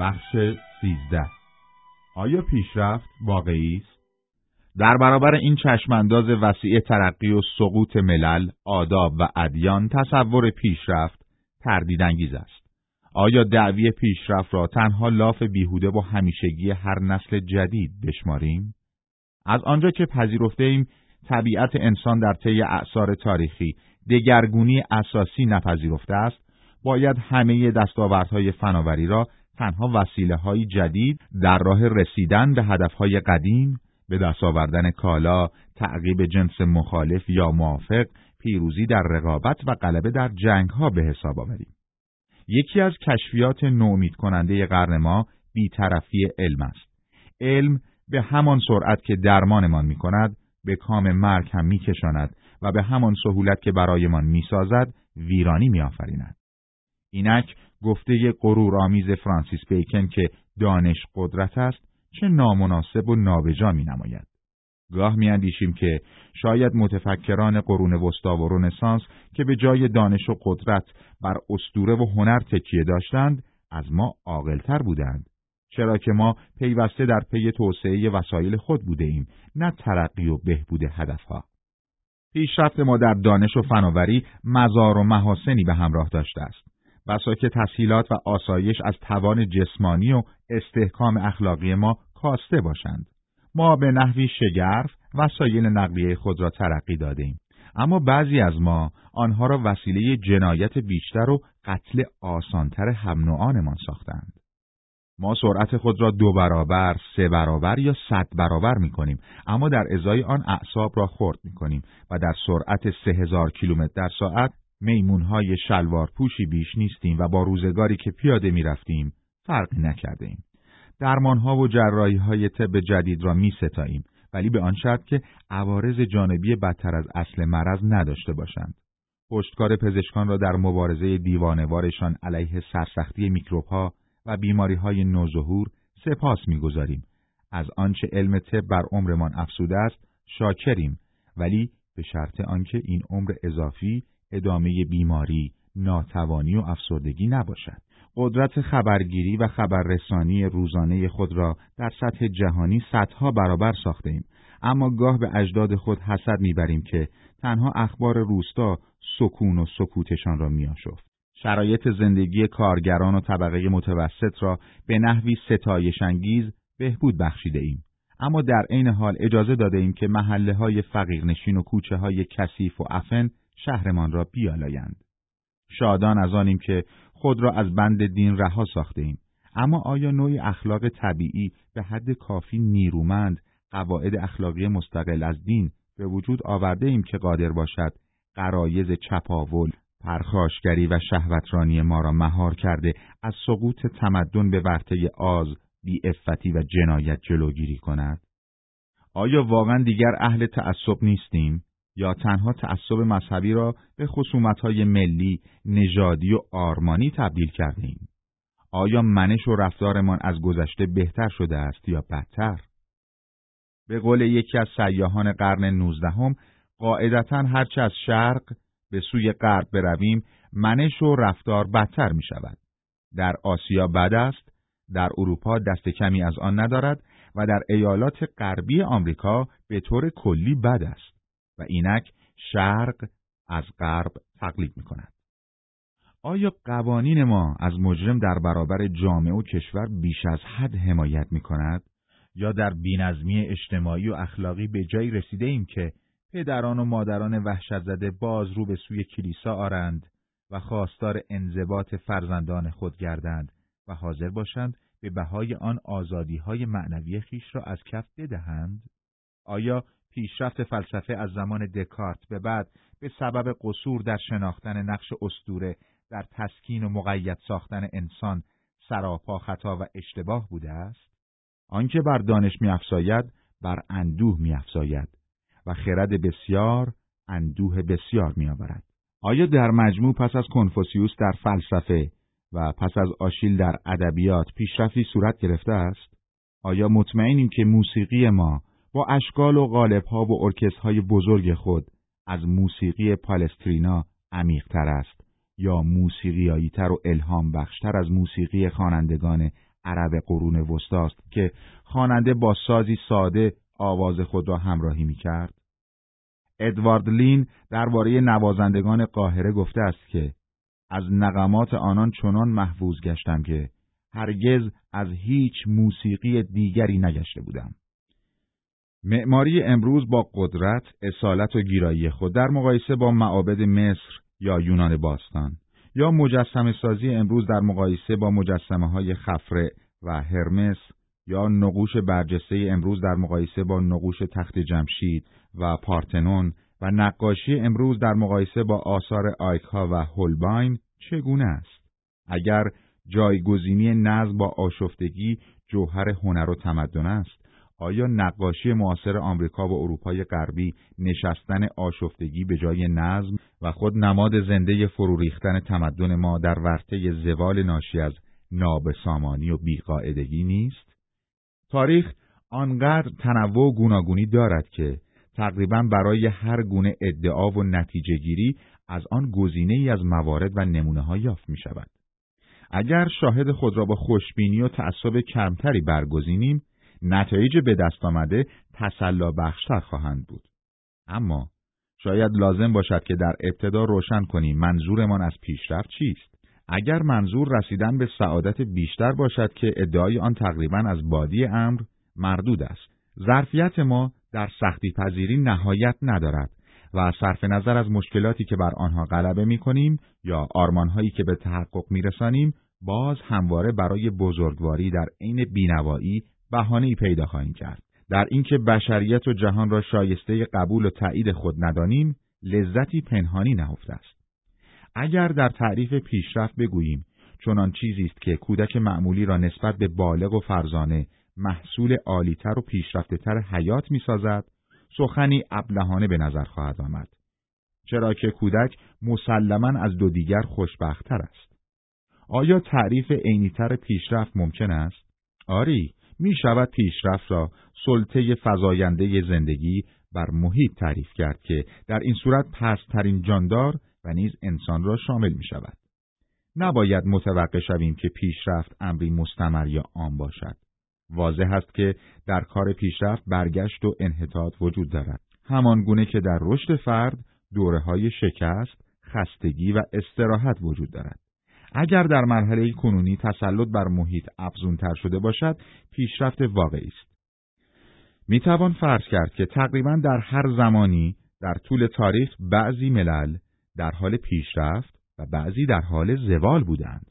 بخش سیزده آیا پیشرفت واقعی است؟ در برابر این چشمانداز وسیع ترقی و سقوط ملل، آداب و ادیان تصور پیشرفت تردیدانگیز است. آیا دعوی پیشرفت را تنها لاف بیهوده و همیشگی هر نسل جدید بشماریم؟ از آنجا که پذیرفته ایم طبیعت انسان در طی اعثار تاریخی دگرگونی اساسی نپذیرفته است، باید همه دستاوردهای فناوری را تنها وسیله های جدید در راه رسیدن به هدفهای قدیم به دست آوردن کالا، تعقیب جنس مخالف یا موافق، پیروزی در رقابت و غلبه در جنگ ها به حساب آوریم. یکی از کشفیات نومید کننده قرن ما بیطرفی علم است. علم به همان سرعت که درمانمان می کند، به کام مرگ هم می کشاند و به همان سهولت که برایمان می سازد، ویرانی می آفریند. اینک گفته آمیز فرانسیس بیکن که دانش قدرت است چه نامناسب و نابجا می نماید. گاه می اندیشیم که شاید متفکران قرون وسطا و رنسانس که به جای دانش و قدرت بر استوره و هنر تکیه داشتند از ما عاقلتر بودند. چرا که ما پیوسته در پی توسعه وسایل خود بوده ایم نه ترقی و بهبود هدفها. پیشرفت ما در دانش و فناوری مزار و محاسنی به همراه داشته است. بسا که تسهیلات و آسایش از توان جسمانی و استحکام اخلاقی ما کاسته باشند. ما به نحوی شگرف وسایل نقلیه خود را ترقی دادیم. اما بعضی از ما آنها را وسیله جنایت بیشتر و قتل آسانتر هم نوعانمان ساختند. ما سرعت خود را دو برابر، سه برابر یا صد برابر می کنیم اما در ازای آن اعصاب را خرد می کنیم و در سرعت سه هزار کیلومتر در ساعت میمونهای شلوار پوشی بیش نیستیم و با روزگاری که پیاده می رفتیم فرقی نکرده ایم. درمانها و جرایی های طب جدید را می ستاییم ولی به آن شرط که عوارض جانبی بدتر از اصل مرض نداشته باشند. پشتکار پزشکان را در مبارزه دیوانوارشان علیه سرسختی میکروبها و بیماری های نوظهور سپاس می‌گذاریم. از آنچه علم طب بر عمرمان افسوده است شاکریم ولی به شرط آنکه این عمر اضافی ادامه بیماری، ناتوانی و افسردگی نباشد. قدرت خبرگیری و خبررسانی روزانه خود را در سطح جهانی صدها برابر ساخته ایم. اما گاه به اجداد خود حسد می‌بریم که تنها اخبار روستا سکون و سکوتشان را میآشفت. شرایط زندگی کارگران و طبقه متوسط را به نحوی ستایشانگیز بهبود بخشیده ایم. اما در عین حال اجازه داده ایم که محله های فقیرنشین و کوچه های کثیف و عفن شهرمان را بیالایند. شادان از آنیم که خود را از بند دین رها ساخته ایم. اما آیا نوعی اخلاق طبیعی به حد کافی نیرومند قواعد اخلاقی مستقل از دین به وجود آورده ایم که قادر باشد قرایز چپاول، پرخاشگری و شهوترانی ما را مهار کرده از سقوط تمدن به ورطه آز، افتی و جنایت جلوگیری کند؟ آیا واقعا دیگر اهل تعصب نیستیم؟ یا تنها تعصب مذهبی را به خصومتهای ملی، نژادی و آرمانی تبدیل کردیم؟ آیا منش و رفتارمان از گذشته بهتر شده است یا بدتر؟ به قول یکی از سیاهان قرن نوزدهم قاعدتا هرچه از شرق به سوی غرب برویم منش و رفتار بدتر می شود. در آسیا بد است، در اروپا دست کمی از آن ندارد و در ایالات غربی آمریکا به طور کلی بد است. اینک شرق از غرب تقلید می کند. آیا قوانین ما از مجرم در برابر جامعه و کشور بیش از حد حمایت می کند؟ یا در بینظمی اجتماعی و اخلاقی به جایی رسیده ایم که پدران و مادران وحشت زده باز رو به سوی کلیسا آرند و خواستار انضباط فرزندان خود گردند و حاضر باشند به بهای آن آزادی های معنوی خیش را از کف بدهند؟ آیا پیشرفت فلسفه از زمان دکارت به بعد به سبب قصور در شناختن نقش استوره در تسکین و مقید ساختن انسان سراپا خطا و اشتباه بوده است؟ آنکه بر دانش میافزاید بر اندوه میافزاید و خرد بسیار اندوه بسیار میآورد. آیا در مجموع پس از کنفوسیوس در فلسفه و پس از آشیل در ادبیات پیشرفتی صورت گرفته است؟ آیا مطمئنیم که موسیقی ما با اشکال و غالبها و ارکسترهای بزرگ خود از موسیقی پالسترینا عمیقتر است یا موسیقیاییتر و الهام بخشتر از موسیقی خوانندگان عرب قرون وسطاست که خواننده با سازی ساده آواز خود را همراهی می کرد؟ ادوارد لین درباره نوازندگان قاهره گفته است که از نقمات آنان چنان محفوظ گشتم که هرگز از هیچ موسیقی دیگری نگشته بودم. معماری امروز با قدرت، اصالت و گیرایی خود در مقایسه با معابد مصر یا یونان باستان یا مجسم سازی امروز در مقایسه با مجسمه های خفره و هرمس یا نقوش برجسته امروز در مقایسه با نقوش تخت جمشید و پارتنون و نقاشی امروز در مقایسه با آثار آیکا و هولباین چگونه است؟ اگر جایگزینی نظم با آشفتگی جوهر هنر و تمدن است، آیا نقاشی معاصر آمریکا و اروپای غربی نشستن آشفتگی به جای نظم و خود نماد زنده فرو ریختن تمدن ما در ورطه زوال ناشی از نابسامانی و بیقاعدگی نیست؟ تاریخ آنقدر تنوع و گوناگونی دارد که تقریبا برای هر گونه ادعا و نتیجه گیری از آن گزینه ای از موارد و نمونه ها یافت می شود. اگر شاهد خود را با خوشبینی و تعصب کمتری برگزینیم، نتایج به دست آمده تسلا بخشتر خواهند بود. اما شاید لازم باشد که در ابتدا روشن کنیم منظورمان از پیشرفت چیست. اگر منظور رسیدن به سعادت بیشتر باشد که ادعای آن تقریبا از بادی امر مردود است. ظرفیت ما در سختی پذیری نهایت ندارد و صرف نظر از مشکلاتی که بر آنها غلبه می کنیم یا آرمانهایی که به تحقق می رسانیم باز همواره برای بزرگواری در عین بینوایی بهانه‌ای پیدا خواهیم کرد. در اینکه بشریت و جهان را شایسته قبول و تایید خود ندانیم، لذتی پنهانی نهفته است. اگر در تعریف پیشرفت بگوییم چنان چیزی است که کودک معمولی را نسبت به بالغ و فرزانه محصول عالیتر و پیشرفتهتر حیات می‌سازد سخنی ابلهانه به نظر خواهد آمد چرا که کودک مسلما از دو دیگر خوشبختتر است آیا تعریف عینیتر پیشرفت ممکن است آری می شود پیشرفت را سلطه فزاینده زندگی بر محیط تعریف کرد که در این صورت پسترین جاندار و نیز انسان را شامل می شود. نباید متوقع شویم که پیشرفت امری مستمر یا عام باشد. واضح است که در کار پیشرفت برگشت و انحطاط وجود دارد. همان گونه که در رشد فرد دوره های شکست، خستگی و استراحت وجود دارد. اگر در مرحله کنونی تسلط بر محیط افزونتر شده باشد، پیشرفت واقعی است. می توان فرض کرد که تقریبا در هر زمانی در طول تاریخ بعضی ملل در حال پیشرفت و بعضی در حال زوال بودند.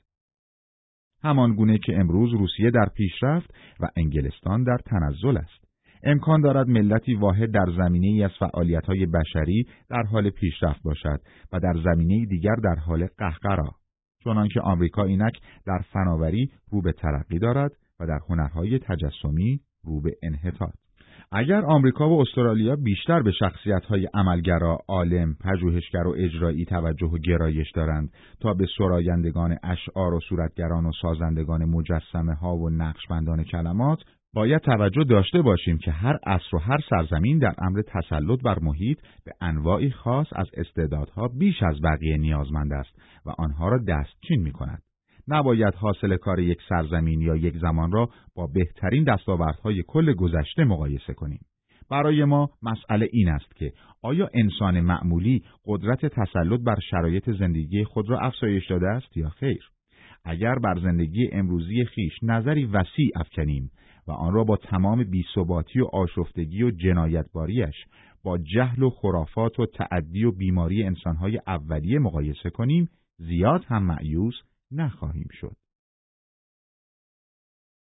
همان گونه که امروز روسیه در پیشرفت و انگلستان در تنزل است. امکان دارد ملتی واحد در زمینه ای از فعالیت بشری در حال پیشرفت باشد و در زمینه دیگر در حال قهقرا. چنانکه آمریکا اینک در فناوری رو به ترقی دارد و در هنرهای تجسمی رو به انحطاط. اگر آمریکا و استرالیا بیشتر به شخصیت‌های عملگرا، عالم، پژوهشگر و اجرایی توجه و گرایش دارند تا به سرایندگان اشعار و صورتگران و سازندگان مجسمه ها و نقشبندان کلمات باید توجه داشته باشیم که هر عصر و هر سرزمین در امر تسلط بر محیط به انواعی خاص از استعدادها بیش از بقیه نیازمند است و آنها را دستچین می کند. نباید حاصل کار یک سرزمین یا یک زمان را با بهترین دستاوردهای کل گذشته مقایسه کنیم. برای ما مسئله این است که آیا انسان معمولی قدرت تسلط بر شرایط زندگی خود را افزایش داده است یا خیر؟ اگر بر زندگی امروزی خیش نظری وسیع افکنیم آن را با تمام بیثباتی و آشفتگی و جنایتباریش با جهل و خرافات و تعدی و بیماری انسانهای اولیه مقایسه کنیم زیاد هم معیوس نخواهیم شد.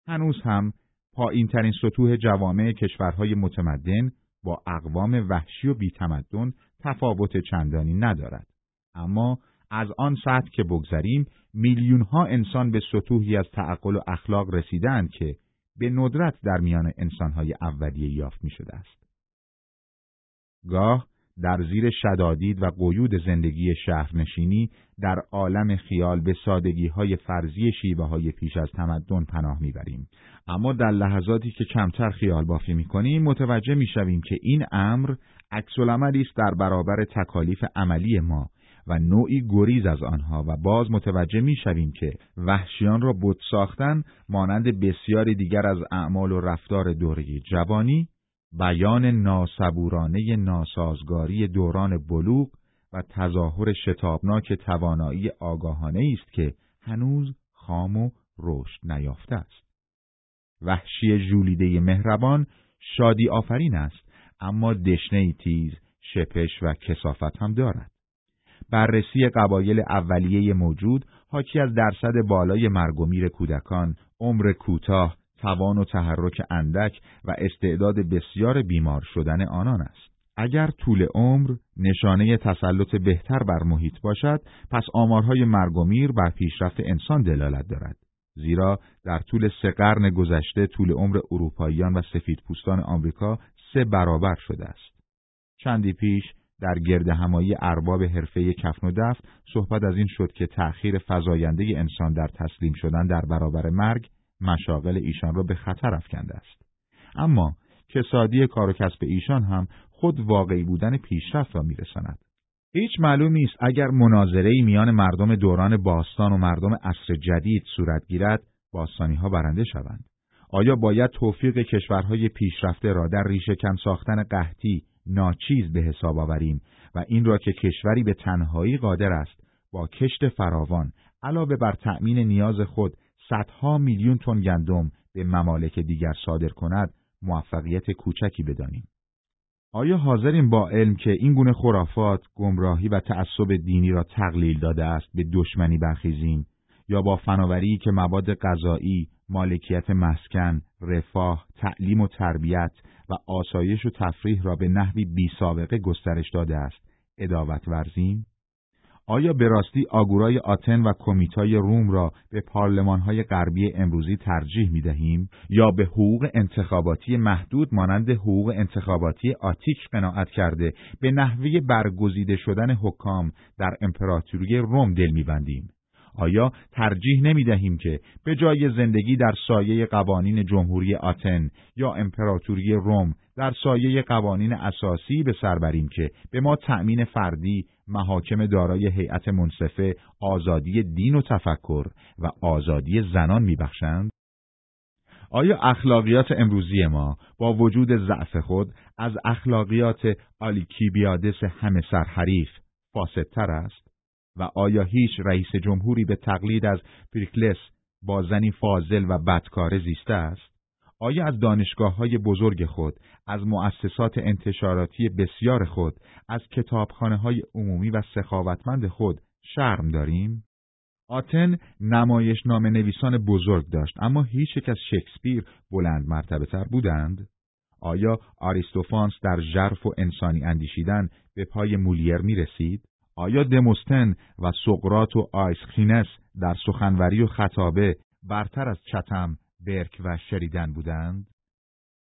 هنوز هم پایین ترین سطوح جوامع کشورهای متمدن با اقوام وحشی و بیتمدن تفاوت چندانی ندارد. اما از آن سطح که بگذریم میلیون ها انسان به سطوحی از تعقل و اخلاق رسیدند که به ندرت در میان انسانهای اولیه یافت می شده است. گاه در زیر شدادید و قیود زندگی شهرنشینی در عالم خیال به سادگی های فرضی شیوه های پیش از تمدن پناه می‌بریم. اما در لحظاتی که کمتر خیال بافی می‌کنیم متوجه می‌شویم که این امر عکس است در برابر تکالیف عملی ما و نوعی گریز از آنها و باز متوجه می‌شویم که وحشیان را بت ساختن مانند بسیاری دیگر از اعمال و رفتار دوره جوانی بیان ناسبورانه ناسازگاری دوران بلوغ و تظاهر شتابناک توانایی آگاهانه است که هنوز خام و رشد نیافته است. وحشی جولیده مهربان شادی آفرین است اما دشنه تیز، شپش و کسافت هم دارد. بررسی قبایل اولیه موجود حاکی از درصد بالای مرگ و میر کودکان، عمر کوتاه، توان و تحرک اندک و استعداد بسیار بیمار شدن آنان است. اگر طول عمر نشانه تسلط بهتر بر محیط باشد، پس آمارهای مرگ و میر بر پیشرفت انسان دلالت دارد. زیرا در طول سه قرن گذشته طول عمر اروپاییان و سفیدپوستان آمریکا سه برابر شده است. چندی پیش در گرد همایی ارباب حرفه کفن و دفت صحبت از این شد که تأخیر فزاینده انسان در تسلیم شدن در برابر مرگ مشاغل ایشان را به خطر افکنده است. اما کسادی کار و کسب ایشان هم خود واقعی بودن پیشرفت را میرساند. هیچ معلوم نیست اگر مناظره میان مردم دوران باستان و مردم عصر جدید صورت گیرد باستانی ها برنده شوند. آیا باید توفیق کشورهای پیشرفته را در ریشهکن ساختن قحطی ناچیز به حساب آوریم و این را که کشوری به تنهایی قادر است با کشت فراوان علاوه بر تأمین نیاز خود صدها میلیون تن گندم به ممالک دیگر صادر کند موفقیت کوچکی بدانیم. آیا حاضریم با علم که این گونه خرافات، گمراهی و تعصب دینی را تقلیل داده است به دشمنی برخیزیم یا با فناوری که مواد غذایی، مالکیت مسکن، رفاه، تعلیم و تربیت و آسایش و تفریح را به نحوی بی سابقه گسترش داده است، اداوت ورزیم؟ آیا به راستی آگورای آتن و کمیتای روم را به پارلمانهای غربی امروزی ترجیح می دهیم یا به حقوق انتخاباتی محدود مانند حقوق انتخاباتی آتیک قناعت کرده به نحوه برگزیده شدن حکام در امپراتوری روم دل میبندیم؟ آیا ترجیح نمی دهیم که به جای زندگی در سایه قوانین جمهوری آتن یا امپراتوری روم در سایه قوانین اساسی به سر بریم که به ما تأمین فردی، محاکم دارای هیئت منصفه، آزادی دین و تفکر و آزادی زنان میبخشند؟ آیا اخلاقیات امروزی ما با وجود ضعف خود از اخلاقیات آلیکیبیادس همه سرحریف فاسدتر است؟ و آیا هیچ رئیس جمهوری به تقلید از پریکلس با زنی فاضل و بدکاره زیسته است؟ آیا از دانشگاه های بزرگ خود، از مؤسسات انتشاراتی بسیار خود، از کتابخانه های عمومی و سخاوتمند خود شرم داریم؟ آتن نمایش نام نویسان بزرگ داشت اما هیچ یک از شکسپیر بلند مرتبه تر بودند؟ آیا آریستوفانس در ژرف و انسانی اندیشیدن به پای مولیر می رسید؟ آیا دموستن و سقراط و آیسخینس در سخنوری و خطابه برتر از چتم برک و شریدان بودند؟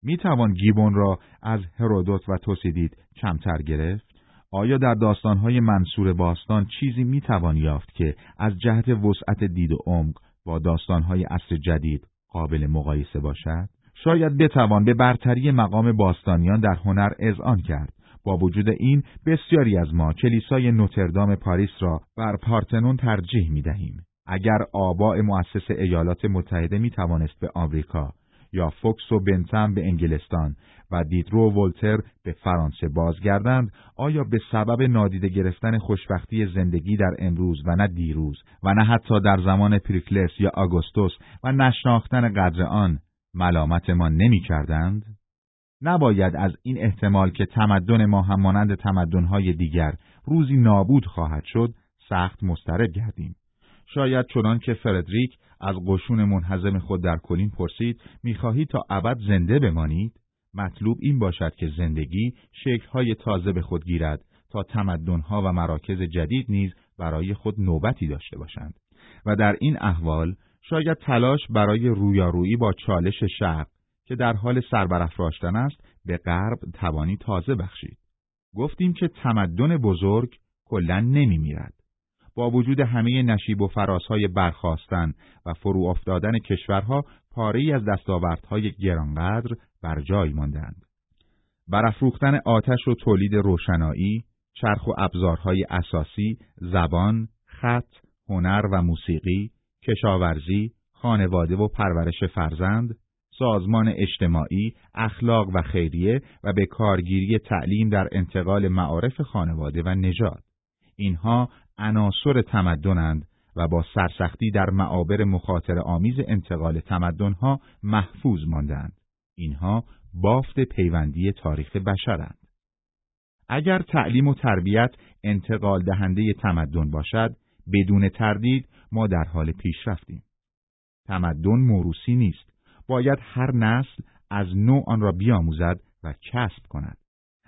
می توان گیبون را از هرودوت و توسیدید کمتر گرفت؟ آیا در داستانهای منثور باستان چیزی می توان یافت که از جهت وسعت دید و عمق با داستانهای عصر جدید قابل مقایسه باشد؟ شاید بتوان به برتری مقام باستانیان در هنر اذعان کرد. با وجود این بسیاری از ما کلیسای نوتردام پاریس را بر پارتنون ترجیح می دهیم. اگر آباء مؤسس ایالات متحده می توانست به آمریکا یا فوکس و بنتم به انگلستان و دیدرو و ولتر به فرانسه بازگردند آیا به سبب نادیده گرفتن خوشبختی زندگی در امروز و نه دیروز و نه حتی در زمان پریکلس یا آگوستوس و نشناختن قدر آن ملامت ما نمی کردند؟ نباید از این احتمال که تمدن ما هم مانند تمدنهای دیگر روزی نابود خواهد شد سخت مسترد گردیم. شاید چنان که فردریک از قشون منحزم خود در کلین پرسید می‌خواهید تا ابد زنده بمانید؟ مطلوب این باشد که زندگی شکلهای تازه به خود گیرد تا تمدنها و مراکز جدید نیز برای خود نوبتی داشته باشند و در این احوال شاید تلاش برای رویارویی با چالش شرق که در حال سربرافراشتن است به غرب توانی تازه بخشید گفتیم که تمدن بزرگ کلا نمیمیرد با وجود همه نشیب و فراسهای برخواستن و فرو افتادن کشورها پاره از دستاوردهای گرانقدر بر جای ماندند. برافروختن آتش و تولید روشنایی، چرخ و ابزارهای اساسی، زبان، خط، هنر و موسیقی، کشاورزی، خانواده و پرورش فرزند، سازمان اجتماعی، اخلاق و خیریه و به کارگیری تعلیم در انتقال معارف خانواده و نژاد. اینها عناصر تمدنند و با سرسختی در معابر مخاطر آمیز انتقال تمدنها محفوظ ماندند. اینها بافت پیوندی تاریخ بشرند. اگر تعلیم و تربیت انتقال دهنده تمدن باشد، بدون تردید ما در حال پیشرفتیم. تمدن موروسی نیست. باید هر نسل از نوع آن را بیاموزد و کسب کند.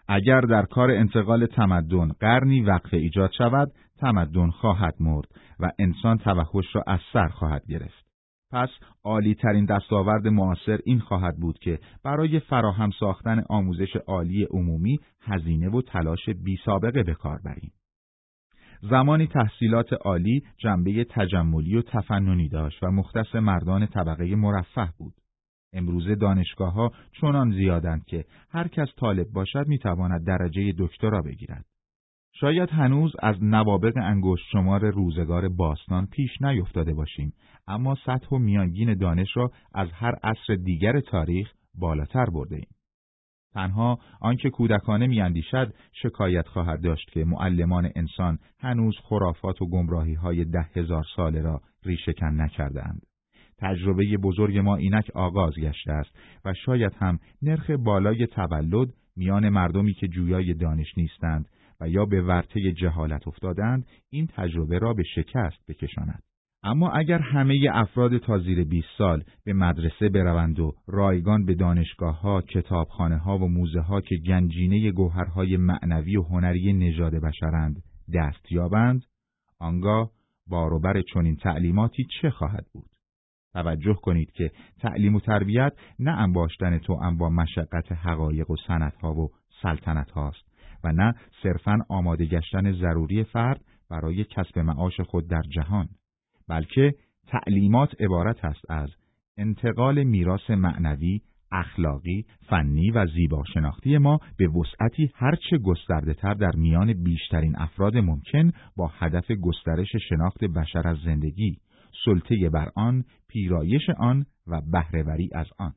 اگر در کار انتقال تمدن قرنی وقف ایجاد شود، تمدن خواهد مرد و انسان توحش را از سر خواهد گرفت. پس عالی ترین دستاورد معاصر این خواهد بود که برای فراهم ساختن آموزش عالی عمومی هزینه و تلاش بی سابقه به کار بریم. زمانی تحصیلات عالی جنبه تجملی و تفننی داشت و مختص مردان طبقه مرفه بود. امروزه دانشگاه ها چنان زیادند که هر کس طالب باشد می‌تواند درجه دکترا بگیرد. شاید هنوز از نوابق انگشت شمار روزگار باستان پیش نیفتاده باشیم، اما سطح و میانگین دانش را از هر عصر دیگر تاریخ بالاتر برده ایم. تنها آنکه کودکانه میاندیشد شکایت خواهد داشت که معلمان انسان هنوز خرافات و گمراهی های ده هزار ساله را ریشهکن نکردند. تجربه بزرگ ما اینک آغاز گشته است و شاید هم نرخ بالای تولد میان مردمی که جویای دانش نیستند و یا به ورطه جهالت افتادند این تجربه را به شکست بکشاند. اما اگر همه افراد تا زیر 20 سال به مدرسه بروند و رایگان به دانشگاه ها، کتابخانه ها و موزه ها که گنجینه گوهرهای معنوی و هنری نژاد بشرند دست یابند، آنگاه باروبر چنین تعلیماتی چه خواهد بود؟ توجه کنید که تعلیم و تربیت نه انباشتن تو با مشقت حقایق و ها و سلطنت هاست و نه صرفا آماده گشتن ضروری فرد برای کسب معاش خود در جهان بلکه تعلیمات عبارت است از انتقال میراث معنوی، اخلاقی، فنی و زیبا شناختی ما به وسعتی هرچه گسترده تر در میان بیشترین افراد ممکن با هدف گسترش شناخت بشر از زندگی، سلطه بر آن، پیرایش آن و بهرهوری از آن.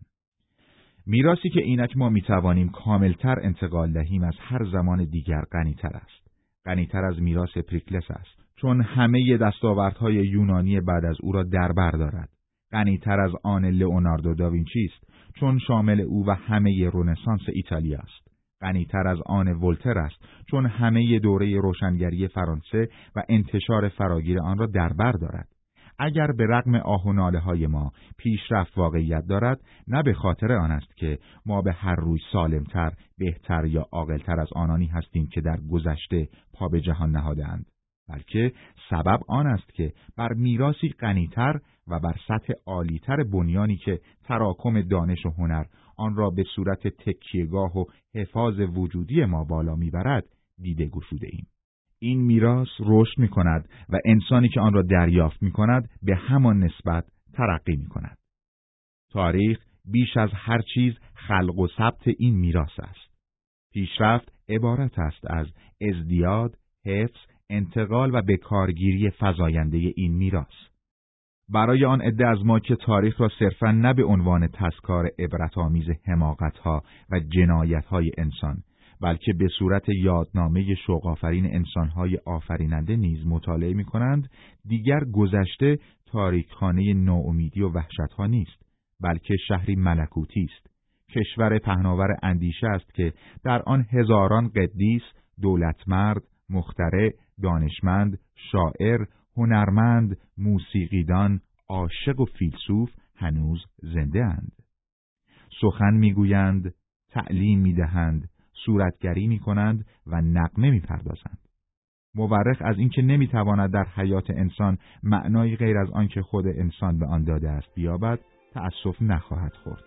میراسی که اینک ما می‌توانیم کاملتر انتقال دهیم از هر زمان دیگر غنیتر است. غنیتر از میراث پریکلس است. چون همه دستاوردهای یونانی بعد از او را دربر دارد. غنیتر از آن لئوناردو داوینچی است چون شامل او و همه رونسانس ایتالیا است. غنیتر از آن ولتر است چون همه دوره روشنگری فرانسه و انتشار فراگیر آن را دربر دارد. اگر به رغم آه و ناله های ما پیشرفت واقعیت دارد نه به خاطر آن است که ما به هر روی سالمتر، بهتر یا عاقلتر از آنانی هستیم که در گذشته پا به جهان نهادند بلکه سبب آن است که بر میراسی غنیتر و بر سطح عالیتر بنیانی که تراکم دانش و هنر آن را به صورت تکیهگاه و حفاظ وجودی ما بالا می‌برد دیده گشوده ایم. این میراث رشد می کند و انسانی که آن را دریافت می کند به همان نسبت ترقی می کند. تاریخ بیش از هر چیز خلق و ثبت این میراث است. پیشرفت عبارت است از ازدیاد، حفظ، انتقال و به کارگیری فزاینده این میراث. برای آن عده از ما که تاریخ را صرفا نه به عنوان تذکار عبرتآمیز حماقتها و جنایتهای انسان بلکه به صورت یادنامه شوقآفرین انسانهای آفریننده نیز مطالعه می کنند دیگر گذشته تاریکخانه ناامیدی و وحشتها نیست بلکه شهری ملکوتی است. کشور پهناور اندیشه است که در آن هزاران قدیس دولتمرد مخترع دانشمند شاعر هنرمند موسیقیدان عاشق و فیلسوف هنوز زنده اند. سخن می‌گویند تعلیم می‌دهند صورتگری می کنند و نقمه می پردازند. مورخ از اینکه نمی‌تواند در حیات انسان معنای غیر از آنکه خود انسان به آن داده است بیابد تأسف نخواهد خورد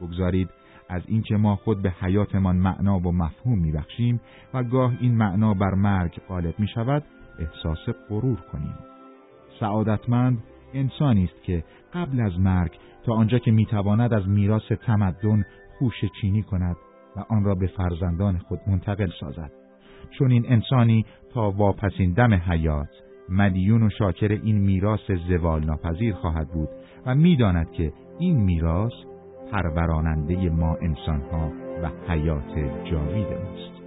بگذارید از اینکه ما خود به حیاتمان معنا و مفهوم میبخشیم و گاه این معنا بر مرگ غالب می شود احساس غرور کنیم سعادتمند انسانی است که قبل از مرگ تا آنجا که می‌تواند از میراث تمدن خوش چینی کند و آن را به فرزندان خود منتقل سازد. چون این انسانی تا واپسین دم حیات مدیون و شاکر این میراث زوال ناپذیر خواهد بود و می‌داند که این میراث پروراننده ما انسانها و حیات جاوید است.